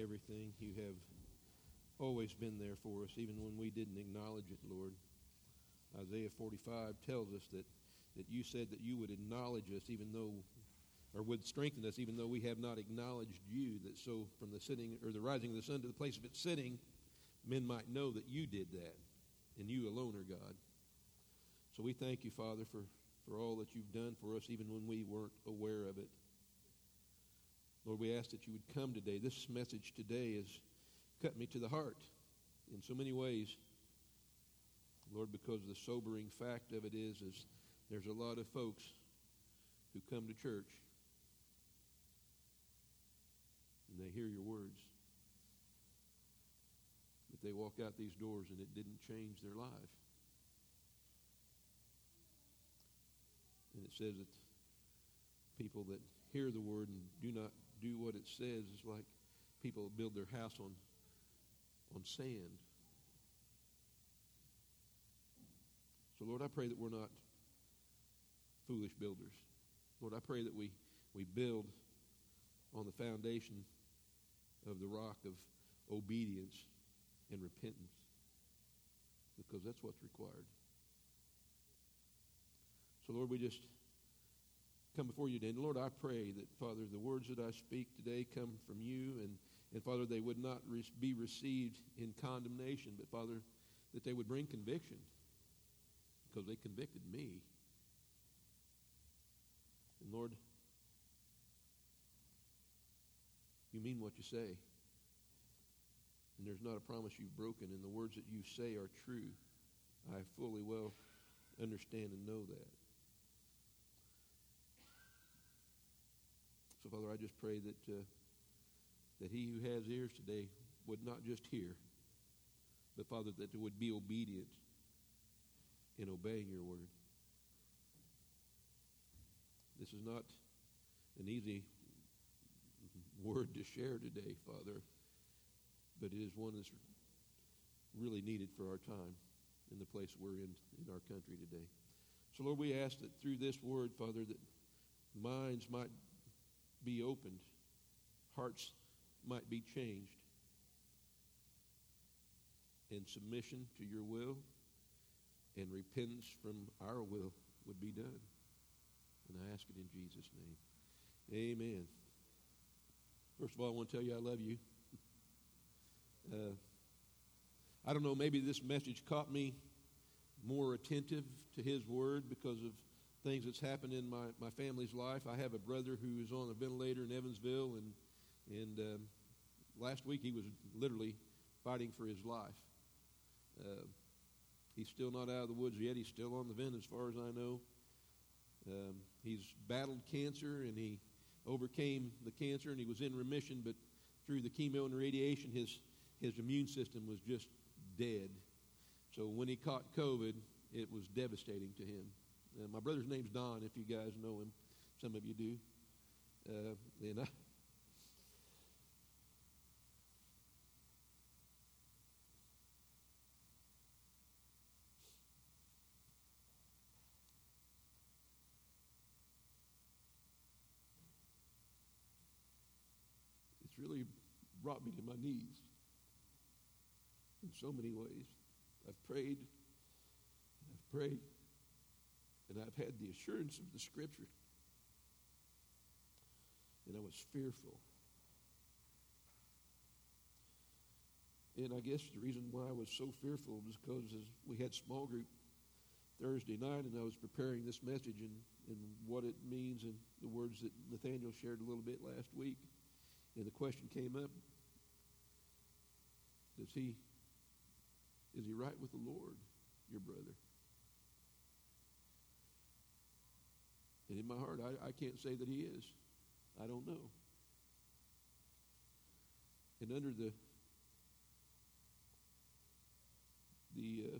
everything. You have always been there for us, even when we didn't acknowledge it, Lord. Isaiah 45 tells us that, that you said that you would acknowledge us even though, or would strengthen us even though we have not acknowledged you, that so from the sitting, or the rising of the sun to the place of its sitting, men might know that you did that, and you alone are God. So we thank you, Father, for, for all that you've done for us, even when we weren't aware of it. Lord, we ask that you would come today. This message today has cut me to the heart in so many ways. Lord, because the sobering fact of it is, is there's a lot of folks who come to church and they hear your words. But they walk out these doors and it didn't change their life. And it says that people that hear the word and do not do what it says is like people build their house on on sand. So Lord, I pray that we're not foolish builders. Lord, I pray that we, we build on the foundation of the rock of obedience and repentance because that's what's required. So, Lord, we just come before you today. And Lord, I pray that, Father, the words that I speak today come from you, and, and Father, they would not re- be received in condemnation, but, Father, that they would bring conviction because they convicted me. And Lord, you mean what you say. And there's not a promise you've broken, and the words that you say are true. I fully well understand and know that. Father, I just pray that, uh, that he who has ears today would not just hear, but, Father, that it would be obedient in obeying your word. This is not an easy word to share today, Father, but it is one that's really needed for our time in the place we're in in our country today. So, Lord, we ask that through this word, Father, that minds might be opened, hearts might be changed, and submission to your will and repentance from our will would be done. And I ask it in Jesus' name. Amen. First of all, I want to tell you I love you. Uh, I don't know, maybe this message caught me more attentive to His Word because of things that's happened in my, my family's life. I have a brother who is on a ventilator in Evansville, and, and um, last week he was literally fighting for his life. Uh, he's still not out of the woods yet. He's still on the vent, as far as I know. Um, he's battled cancer, and he overcame the cancer, and he was in remission, but through the chemo and radiation, his, his immune system was just dead. So when he caught COVID, it was devastating to him. Uh, my brother's name's Don, if you guys know him. Some of you do. Uh, and I, it's really brought me to my knees in so many ways. I've prayed, I've prayed, and I've had the assurance of the Scripture. And I was fearful. And I guess the reason why I was so fearful was because we had small group Thursday night, and I was preparing this message and, and what it means and the words that Nathaniel shared a little bit last week. And the question came up, does he, is he right with the Lord, your brother? And in my heart, I, I can't say that he is. I don't know. And under the the uh,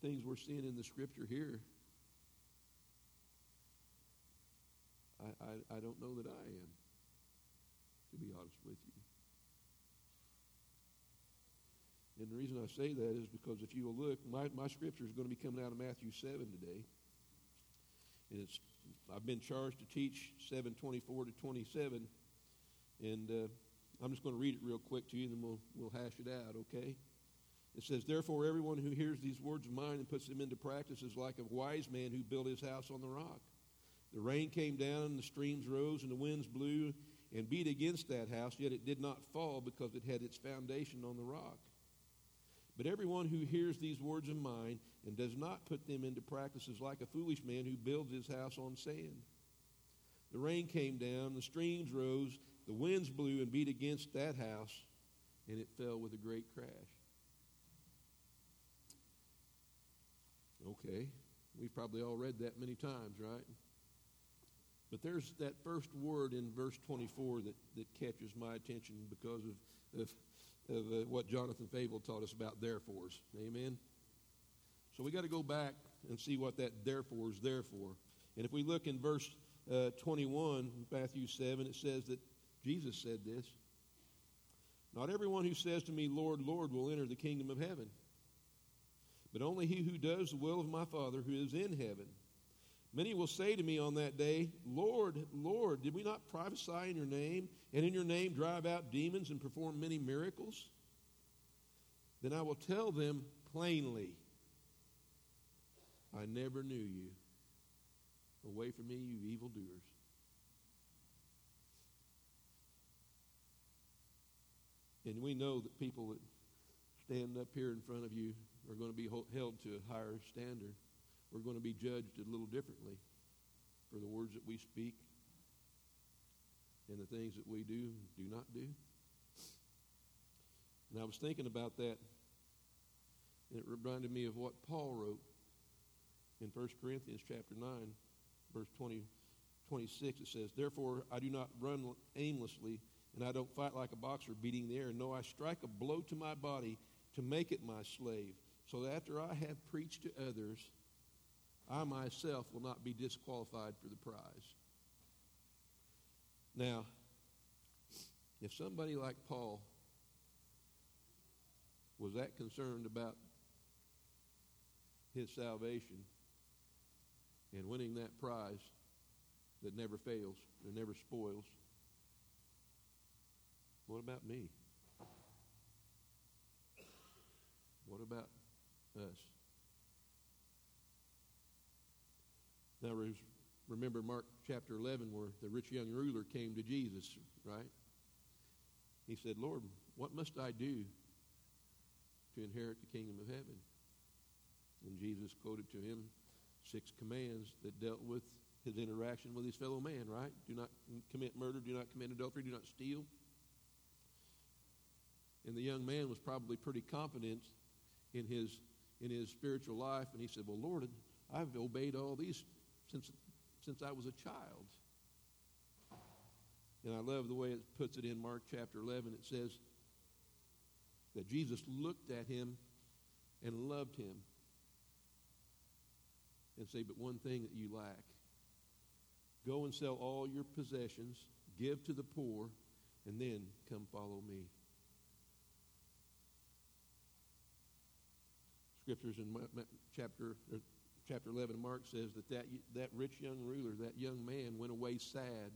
things we're seeing in the scripture here, I, I, I don't know that I am, to be honest with you. And the reason I say that is because if you will look, my, my scripture is going to be coming out of Matthew 7 today. It's I've been charged to teach 724 to 27. And uh, I'm just going to read it real quick to you, and then we'll, we'll hash it out, okay? It says, Therefore, everyone who hears these words of mine and puts them into practice is like a wise man who built his house on the rock. The rain came down, and the streams rose, and the winds blew and beat against that house, yet it did not fall because it had its foundation on the rock. But everyone who hears these words of mine and does not put them into practice is like a foolish man who builds his house on sand. The rain came down, the streams rose, the winds blew and beat against that house, and it fell with a great crash. Okay, we've probably all read that many times, right? But there's that first word in verse 24 that, that catches my attention because of, of, of uh, what Jonathan Fable taught us about therefores. Amen? We got to go back and see what that therefore is there for. And if we look in verse uh, 21, Matthew 7, it says that Jesus said this Not everyone who says to me, Lord, Lord, will enter the kingdom of heaven, but only he who does the will of my Father who is in heaven. Many will say to me on that day, Lord, Lord, did we not prophesy in your name, and in your name drive out demons and perform many miracles? Then I will tell them plainly, I never knew you. Away from me, you evildoers. And we know that people that stand up here in front of you are going to be held to a higher standard. We're going to be judged a little differently for the words that we speak and the things that we do do not do. And I was thinking about that, and it reminded me of what Paul wrote in 1 Corinthians chapter 9, verse 20, 26. It says, Therefore I do not run aimlessly and I don't fight like a boxer beating the air. No, I strike a blow to my body to make it my slave, so that after I have preached to others, I myself will not be disqualified for the prize. Now, if somebody like Paul was that concerned about his salvation and winning that prize that never fails and never spoils, what about me? What about us? Now, remember Mark chapter 11 where the rich young ruler came to Jesus, right? He said, Lord, what must I do to inherit the kingdom of heaven? And Jesus quoted to him six commands that dealt with his interaction with his fellow man, right? Do not commit murder, do not commit adultery, do not steal, and the young man was probably pretty confident in his in his spiritual life, and he said, "Well, Lord, I've obeyed all these since since I was a child." And I love the way it puts it in Mark chapter 11. It says that Jesus looked at him and loved him and say, But one thing that you lack go and sell all your possessions, give to the poor, and then come follow me. scriptures in chapter uh, chapter 11 Mark says that, that that rich young ruler, that young man went away sad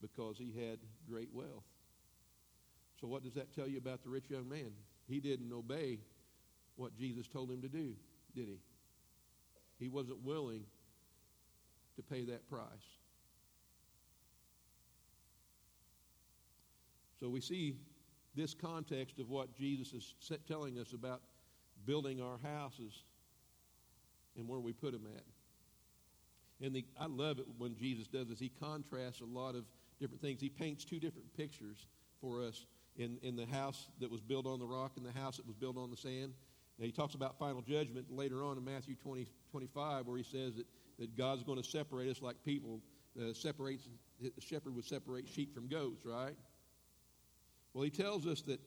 because he had great wealth. So what does that tell you about the rich young man? He didn't obey what Jesus told him to do, did he? He wasn't willing to pay that price. So we see this context of what Jesus is telling us about building our houses and where we put them at. And the, I love it when Jesus does this. He contrasts a lot of different things. He paints two different pictures for us in, in the house that was built on the rock and the house that was built on the sand. Now, he talks about final judgment later on in Matthew 20, 25, where he says that, that God's going to separate us like people uh, separates, the shepherd would separate sheep from goats, right? Well, he tells us that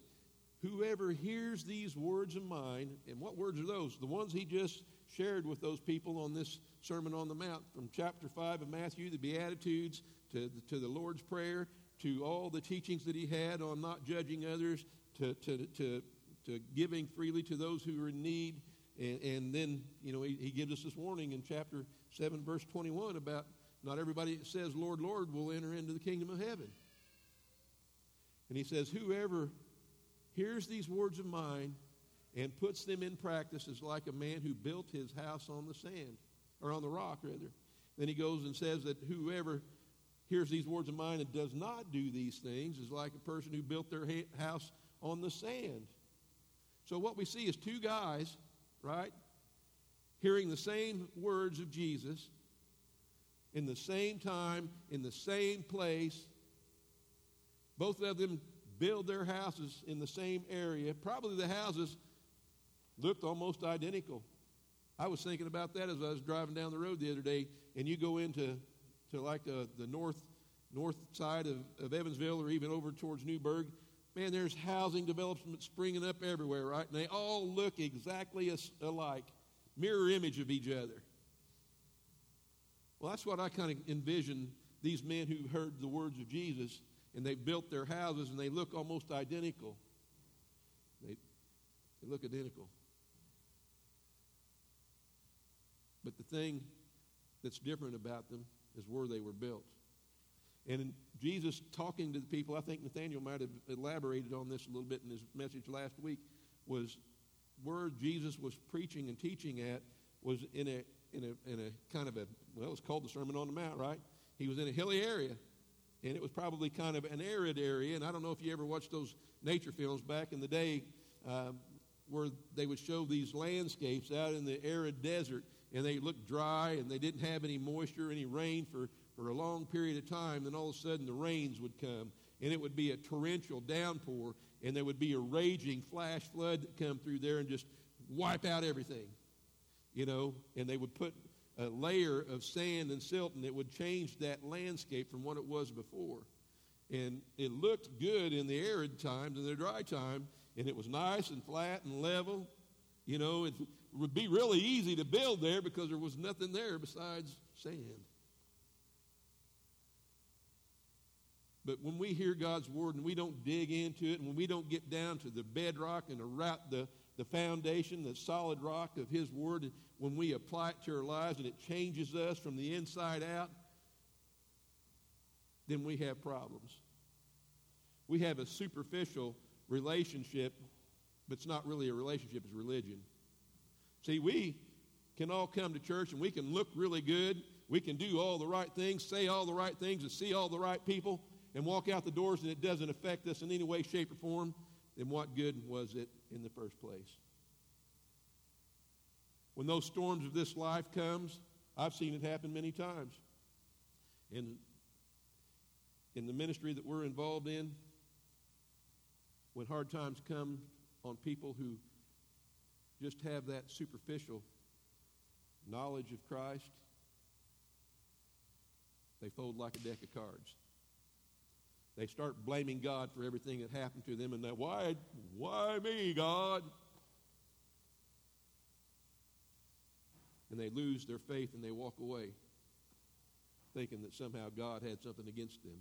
whoever hears these words of mine, and what words are those? The ones he just shared with those people on this Sermon on the Mount from chapter 5 of Matthew, the Beatitudes, to, to the Lord's Prayer, to all the teachings that he had on not judging others, to, to, to, to giving freely to those who are in need. And, and then, you know, he, he gives us this warning in chapter 7, verse 21 about not everybody that says, Lord, Lord, will enter into the kingdom of heaven. And he says, Whoever hears these words of mine and puts them in practice is like a man who built his house on the sand, or on the rock, rather. Then he goes and says that whoever hears these words of mine and does not do these things is like a person who built their house on the sand. So what we see is two guys, right, hearing the same words of Jesus in the same time, in the same place. Both of them build their houses in the same area. Probably the houses looked almost identical. I was thinking about that as I was driving down the road the other day, and you go into to like uh, the north north side of, of Evansville or even over towards Newburgh, man, there's housing development springing up everywhere, right? And they all look exactly alike, mirror image of each other. Well, that's what I kind of envision these men who heard the words of Jesus and they built their houses and they look almost identical. They, they look identical. But the thing that's different about them is where they were built. And Jesus talking to the people, I think Nathaniel might have elaborated on this a little bit in his message last week, was where Jesus was preaching and teaching at was in a in a in a kind of a well, it's called the Sermon on the Mount, right? He was in a hilly area, and it was probably kind of an arid area. And I don't know if you ever watched those nature films back in the day, uh, where they would show these landscapes out in the arid desert, and they looked dry, and they didn't have any moisture, any rain for for a long period of time. Then all of a sudden the rains would come, and it would be a torrential downpour, and there would be a raging flash flood that come through there and just wipe out everything you know, and they would put a layer of sand and silt, and it would change that landscape from what it was before. And it looked good in the arid times and the dry time, and it was nice and flat and level. You know, it would be really easy to build there because there was nothing there besides sand. But when we hear God's word and we don't dig into it, and when we don't get down to the bedrock and the, the, the foundation, the solid rock of His Word, when we apply it to our lives and it changes us from the inside out, then we have problems. We have a superficial relationship, but it's not really a relationship, it's religion. See, we can all come to church and we can look really good. We can do all the right things, say all the right things, and see all the right people, and walk out the doors, and it doesn't affect us in any way, shape, or form. Then what good was it in the first place. When those storms of this life comes, I've seen it happen many times. In, in the ministry that we're involved in, when hard times come on people who just have that superficial knowledge of Christ, they fold like a deck of cards. They start blaming God for everything that happened to them and that, why, why me, God? And they lose their faith and they walk away thinking that somehow God had something against them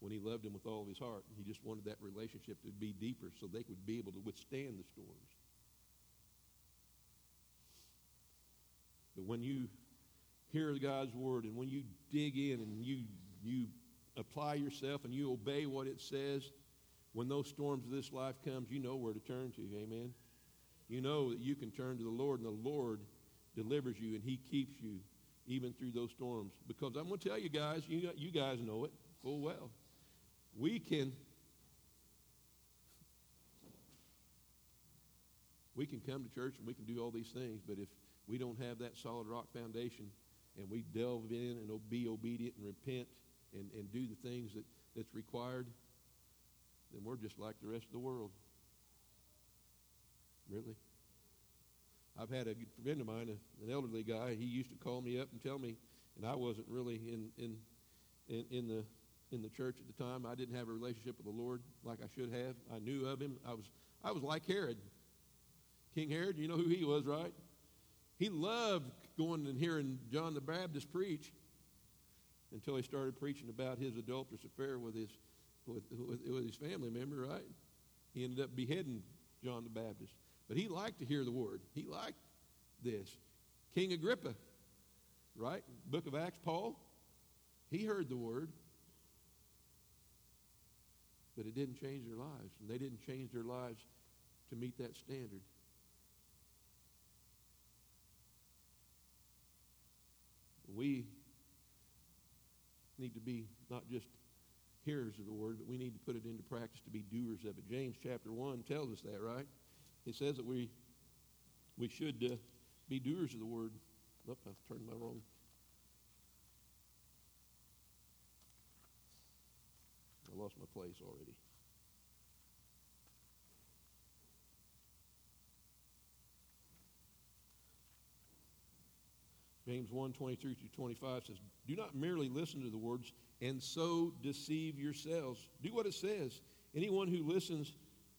when he loved them with all of his heart. He just wanted that relationship to be deeper so they would be able to withstand the storms. But when you hear God's word and when you dig in and you, you apply yourself and you obey what it says, when those storms of this life comes, you know where to turn to. Amen. You know that you can turn to the Lord, and the Lord delivers you, and He keeps you even through those storms. Because I'm going to tell you guys, you, you guys know it full well. We can we can come to church and we can do all these things, but if we don't have that solid rock foundation and we delve in and be obedient and repent and, and do the things that, that's required, then we're just like the rest of the world. Really. I've had a friend of mine, an elderly guy, he used to call me up and tell me, and I wasn't really in, in, in, in the in the church at the time. I didn't have a relationship with the Lord like I should have. I knew of him. I was I was like Herod. King Herod, you know who he was, right? He loved going and hearing John the Baptist preach until he started preaching about his adulterous affair with his, with, with, with his family member, right? He ended up beheading John the Baptist. But he liked to hear the word. He liked this. King Agrippa, right? Book of Acts, Paul, he heard the word. But it didn't change their lives, and they didn't change their lives to meet that standard. We need to be not just hearers of the word, but we need to put it into practice to be doers of it. James chapter 1 tells us that, right? It says that we, we should uh, be doers of the word. Nope, I've turned my wrong. I lost my place already. James 1 23 through 25 says, Do not merely listen to the words and so deceive yourselves. Do what it says. Anyone who listens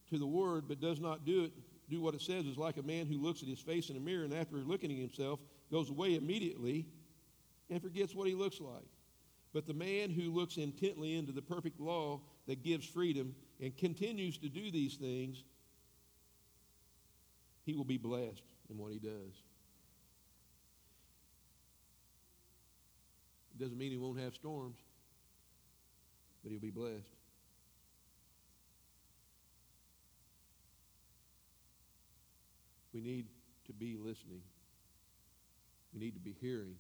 to the word but does not do it, do what it says, is like a man who looks at his face in a mirror and after looking at himself goes away immediately and forgets what he looks like. But the man who looks intently into the perfect law that gives freedom and continues to do these things, he will be blessed in what he does. Doesn't mean he won't have storms, but he'll be blessed. We need to be listening. We need to be hearing.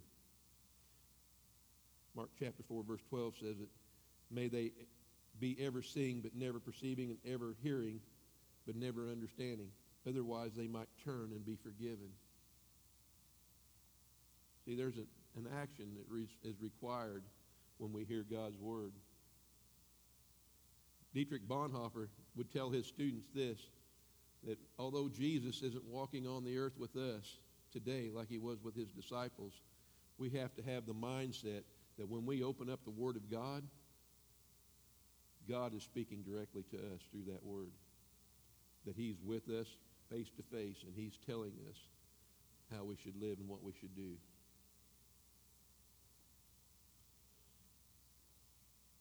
Mark chapter 4, verse 12 says that may they be ever seeing but never perceiving and ever hearing but never understanding. Otherwise, they might turn and be forgiven. See, there's a, an action that re- is required when we hear God's word. Dietrich Bonhoeffer would tell his students this that although Jesus isn't walking on the earth with us today like he was with his disciples, we have to have the mindset that when we open up the Word of God, God is speaking directly to us through that Word. That He's with us face to face and He's telling us how we should live and what we should do.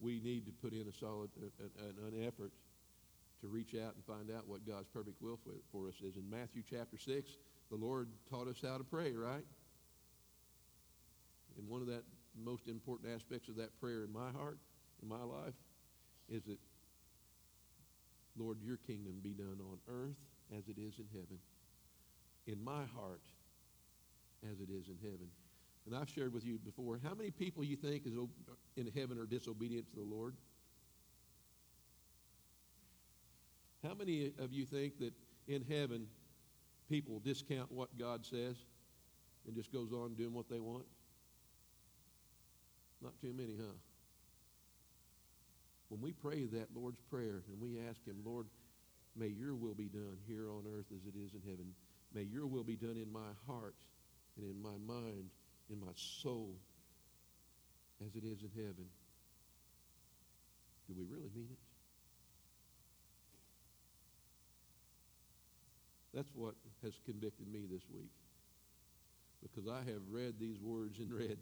We need to put in a solid uh, uh, an, an effort to reach out and find out what God's perfect will for, for us is. In Matthew chapter 6, the Lord taught us how to pray, right? And one of that most important aspects of that prayer in my heart, in my life, is that, Lord, your kingdom be done on earth as it is in heaven. In my heart as it is in heaven. And I've shared with you before, how many people you think is in heaven are disobedient to the Lord? How many of you think that in heaven people discount what God says and just goes on doing what they want? Not too many, huh? When we pray that Lord's Prayer and we ask Him, Lord, may your will be done here on earth as it is in heaven. May your will be done in my heart and in my mind in my soul as it is in heaven. Do we really mean it? That's what has convicted me this week. Because I have read these words and read.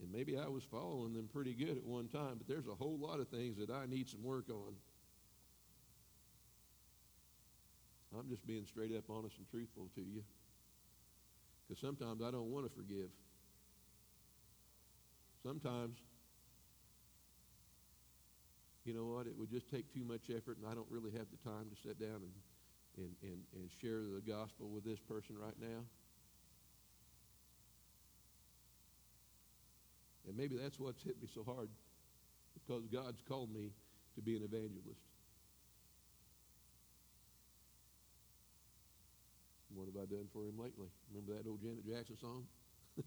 And maybe I was following them pretty good at one time, but there's a whole lot of things that I need some work on. I'm just being straight up honest and truthful to you. Because sometimes I don't want to forgive. Sometimes, you know what, it would just take too much effort, and I don't really have the time to sit down and, and, and, and share the gospel with this person right now. And maybe that's what's hit me so hard, because God's called me to be an evangelist. What have I done for him lately? Remember that old Janet Jackson song?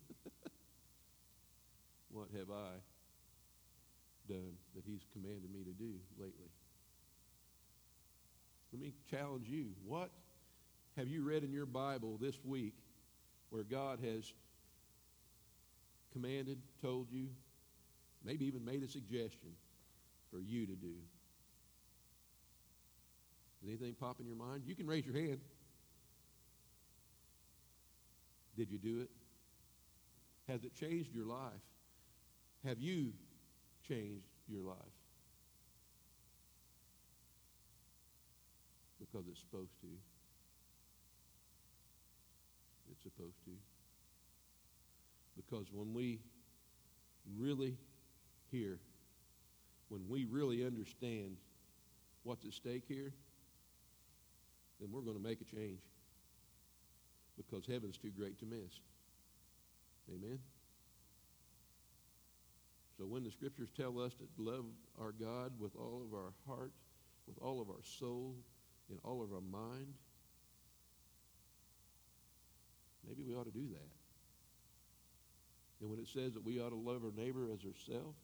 what have I done that he's commanded me to do lately? Let me challenge you. What have you read in your Bible this week where God has commanded, told you, maybe even made a suggestion for you to do? Anything pop in your mind? You can raise your hand. Did you do it? Has it changed your life? Have you changed your life? Because it's supposed to. It's supposed to. Because when we really hear when we really understand what's at stake here, then we're going to make a change because heaven's too great to miss. Amen? So when the scriptures tell us to love our God with all of our heart, with all of our soul, and all of our mind, maybe we ought to do that. And when it says that we ought to love our neighbor as ourselves,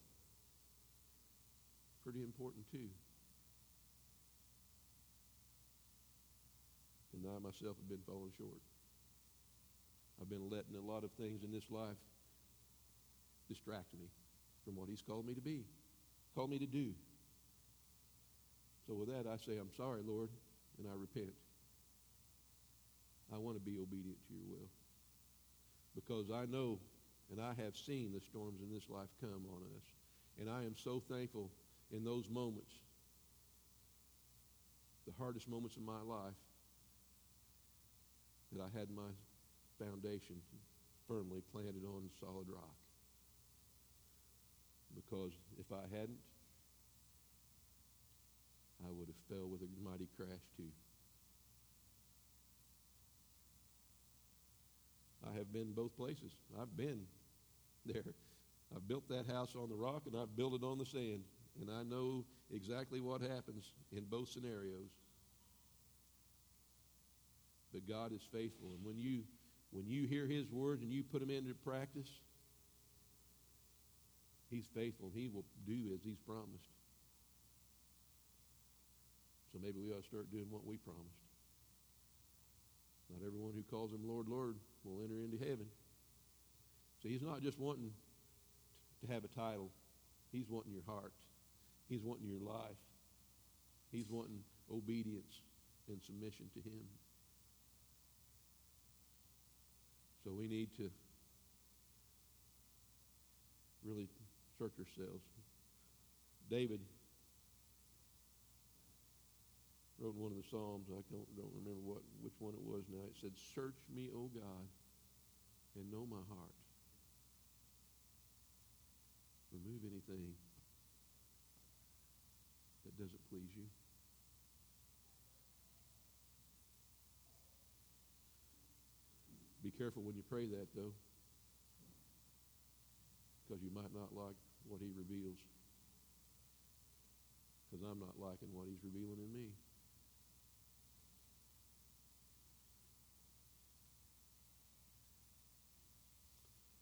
pretty important too. And I myself have been falling short. I've been letting a lot of things in this life distract me from what he's called me to be, called me to do. So with that, I say, I'm sorry, Lord, and I repent. I want to be obedient to your will. Because I know and I have seen the storms in this life come on us. And I am so thankful in those moments, the hardest moments of my life, that I had my foundation firmly planted on solid rock. Because if I hadn't, I would have fell with a mighty crash too. I have been both places. I've been there. I've built that house on the rock and I've built it on the sand. And I know exactly what happens in both scenarios. But God is faithful. And when you when you hear his words and you put them into practice, he's faithful and he will do as he's promised. So maybe we ought to start doing what we promised. Not everyone who calls him Lord, Lord will enter into heaven. So he's not just wanting to have a title. He's wanting your heart. He's wanting your life. He's wanting obedience and submission to him. So we need to really search ourselves. David wrote one of the Psalms. I don't, don't remember what which one it was now. It said, Search me, O God, and know my heart. Remove anything that doesn't please you. Be careful when you pray that, though, because you might not like what he reveals. Because I'm not liking what he's revealing in me.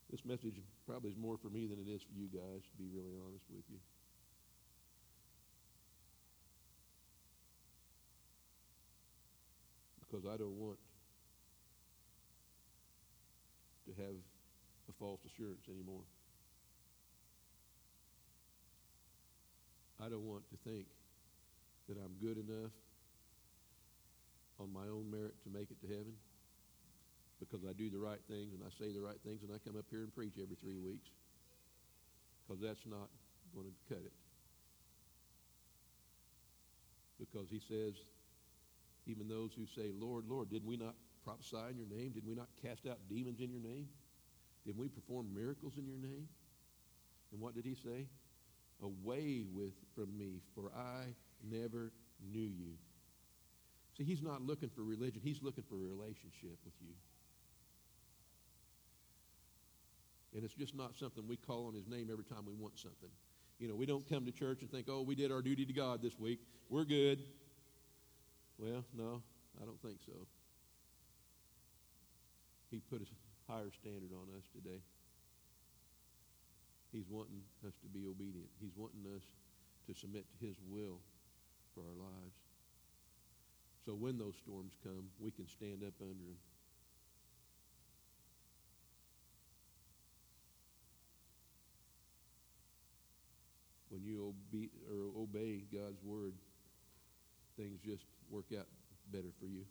This message probably is more for me than it is for you guys, to be really honest with you. Because I don't want to have a false assurance anymore. I don't want to think that I'm good enough on my own merit to make it to heaven because I do the right things and I say the right things and I come up here and preach every three weeks because that's not going to cut it. Because he says, even those who say, Lord, Lord, did we not prophesy in your name? Did we not cast out demons in your name? Did we perform miracles in your name? And what did he say? Away with from me, for I never knew you. See, he's not looking for religion. He's looking for a relationship with you. And it's just not something we call on his name every time we want something. You know, we don't come to church and think, oh, we did our duty to God this week. We're good. Well, no, I don't think so. He put a higher standard on us today. He's wanting us to be obedient. He's wanting us to submit to his will for our lives. So when those storms come, we can stand up under them when you obey, or obey God's word, things just work out better for you.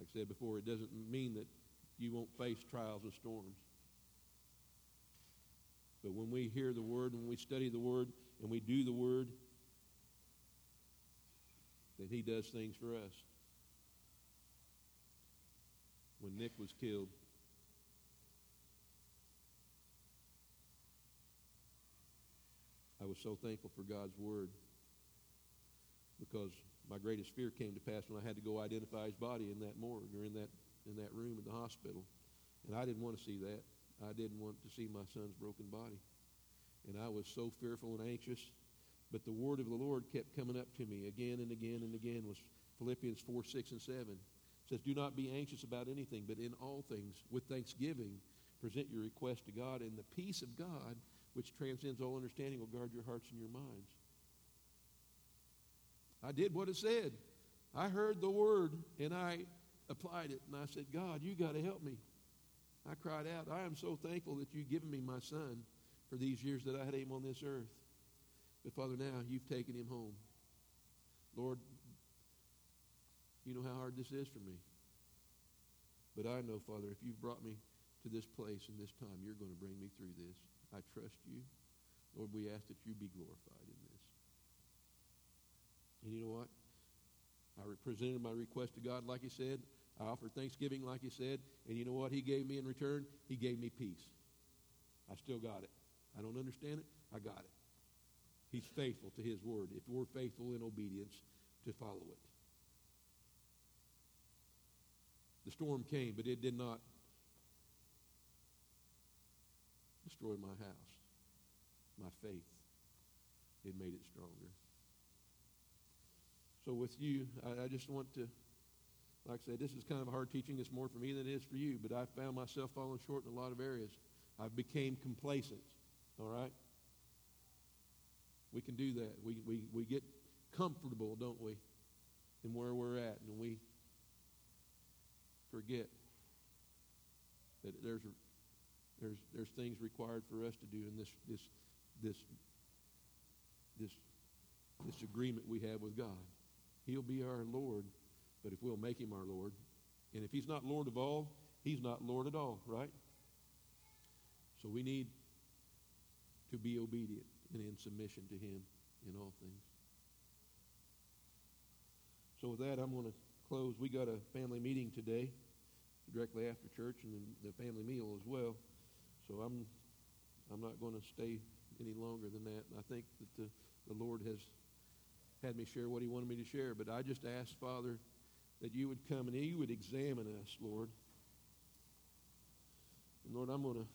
Like I said before, it doesn't mean that you won't face trials and storms. But when we hear the word, when we study the word, and we do the word, then he does things for us. When Nick was killed, I was so thankful for God's word because my greatest fear came to pass when I had to go identify his body in that morgue or in that in that room in the hospital. And I didn't want to see that. I didn't want to see my son's broken body. And I was so fearful and anxious. But the word of the Lord kept coming up to me again and again and again was Philippians 4, 6, and 7. It says, Do not be anxious about anything, but in all things, with thanksgiving, present your request to God, and the peace of God, which transcends all understanding, will guard your hearts and your minds. I did what it said. I heard the word and I applied it. And I said, God, you got to help me. I cried out, I am so thankful that you've given me my son for these years that I had him on this earth. But Father, now you've taken him home. Lord, you know how hard this is for me. But I know, Father, if you've brought me to this place and this time, you're going to bring me through this. I trust you. Lord, we ask that you be glorified. And you know what? I presented my request to God like he said. I offered thanksgiving like he said. And you know what he gave me in return? He gave me peace. I still got it. I don't understand it. I got it. He's faithful to his word. If we're faithful in obedience to follow it. The storm came, but it did not destroy my house, my faith. It made it stronger. So with you, I, I just want to, like I said, this is kind of a hard teaching. It's more for me than it is for you, but I found myself falling short in a lot of areas. I became complacent, all right? We can do that. We, we, we get comfortable, don't we, in where we're at, and we forget that there's, there's, there's things required for us to do in this, this, this, this, this agreement we have with God. He'll be our Lord, but if we'll make him our Lord, and if he's not Lord of all, he's not Lord at all, right? So we need to be obedient and in submission to him in all things. So with that, I'm going to close. We got a family meeting today, directly after church, and the family meal as well. So I'm I'm not going to stay any longer than that. I think that the, the Lord has had me share what he wanted me to share. But I just asked, Father, that you would come and you would examine us, Lord. And Lord, I'm going to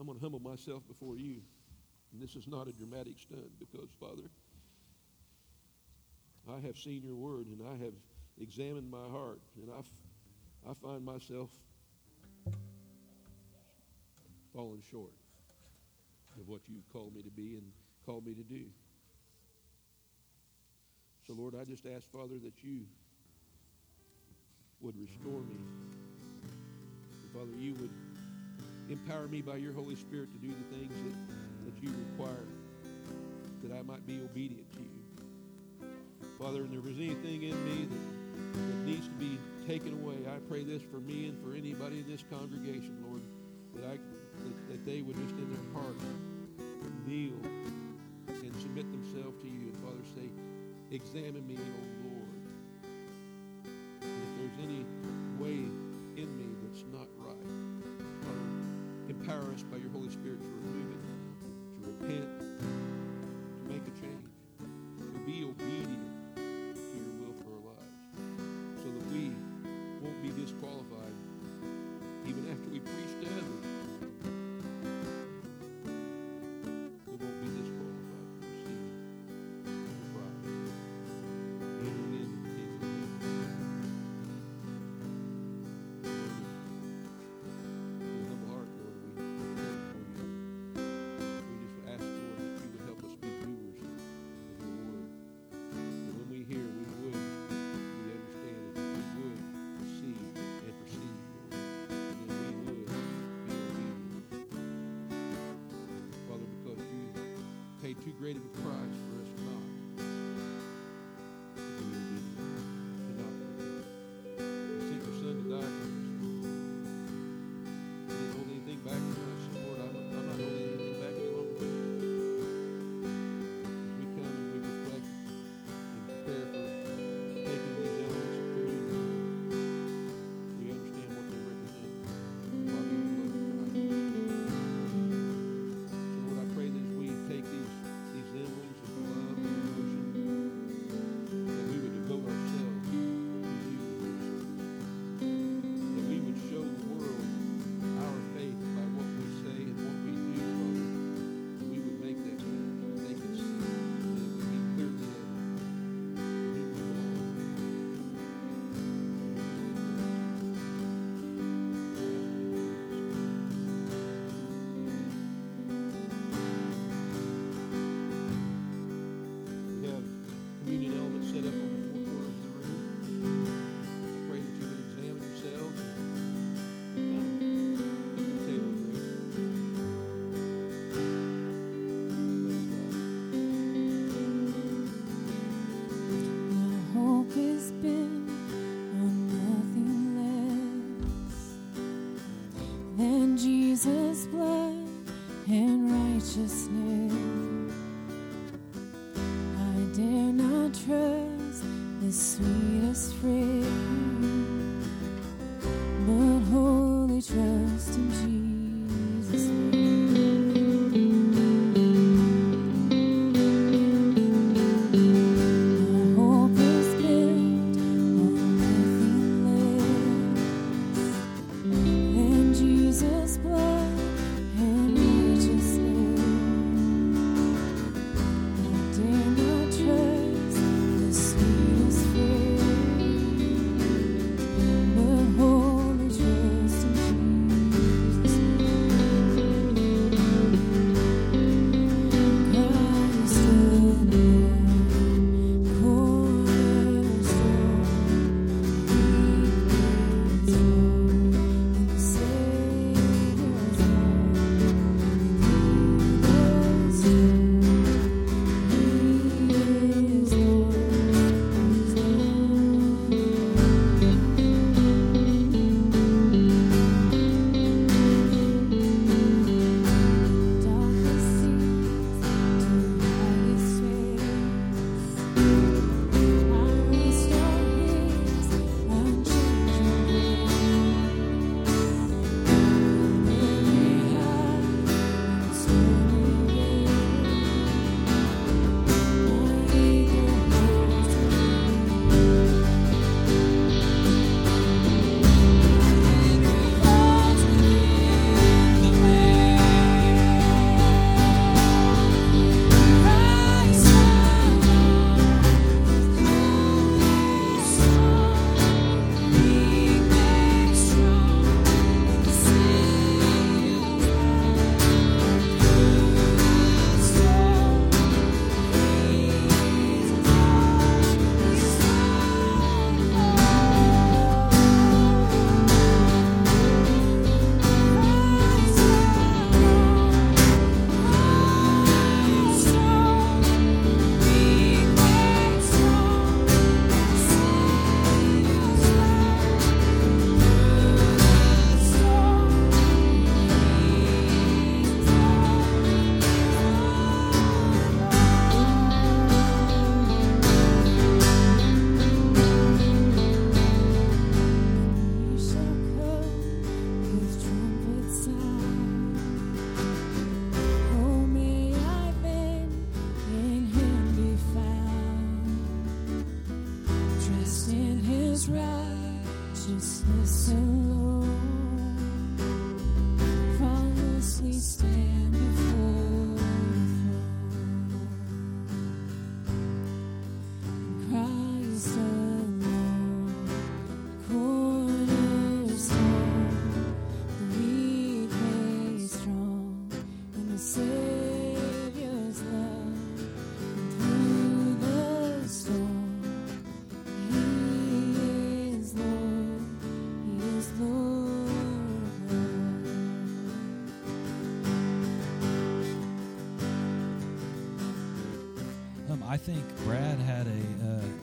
I'm going to humble myself before you. And this is not a dramatic stunt because, Father, I have seen your word and I have examined my heart and I, I find myself falling short of what you've called me to be and called me to do. So, Lord, I just ask, Father, that you would restore me. Father, you would empower me by your Holy Spirit to do the things that, that you require, that I might be obedient to you. Father, if there's anything in me that, that needs to be taken away, I pray this for me and for anybody in this congregation, Lord, that I that, that they would just in their heart kneel to you. And Father, say, examine me, O Lord. Great of a price righteousness.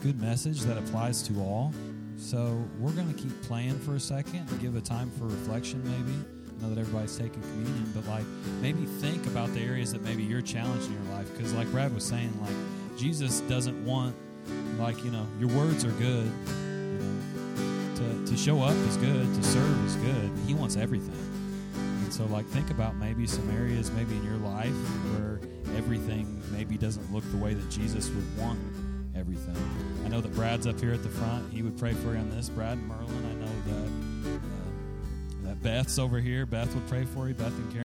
Good message that applies to all. So we're going to keep playing for a second and give a time for reflection, maybe. I know that everybody's taking communion, but like maybe think about the areas that maybe you're challenged in your life. Because, like Brad was saying, like Jesus doesn't want, like, you know, your words are good. You know, to, to show up is good, to serve is good. He wants everything. And so, like, think about maybe some areas, maybe in your life where everything maybe doesn't look the way that Jesus would want everything. I know that Brad's up here at the front. He would pray for you on this. Brad Merlin, I know that uh, that Beth's over here. Beth would pray for you. Beth and Karen.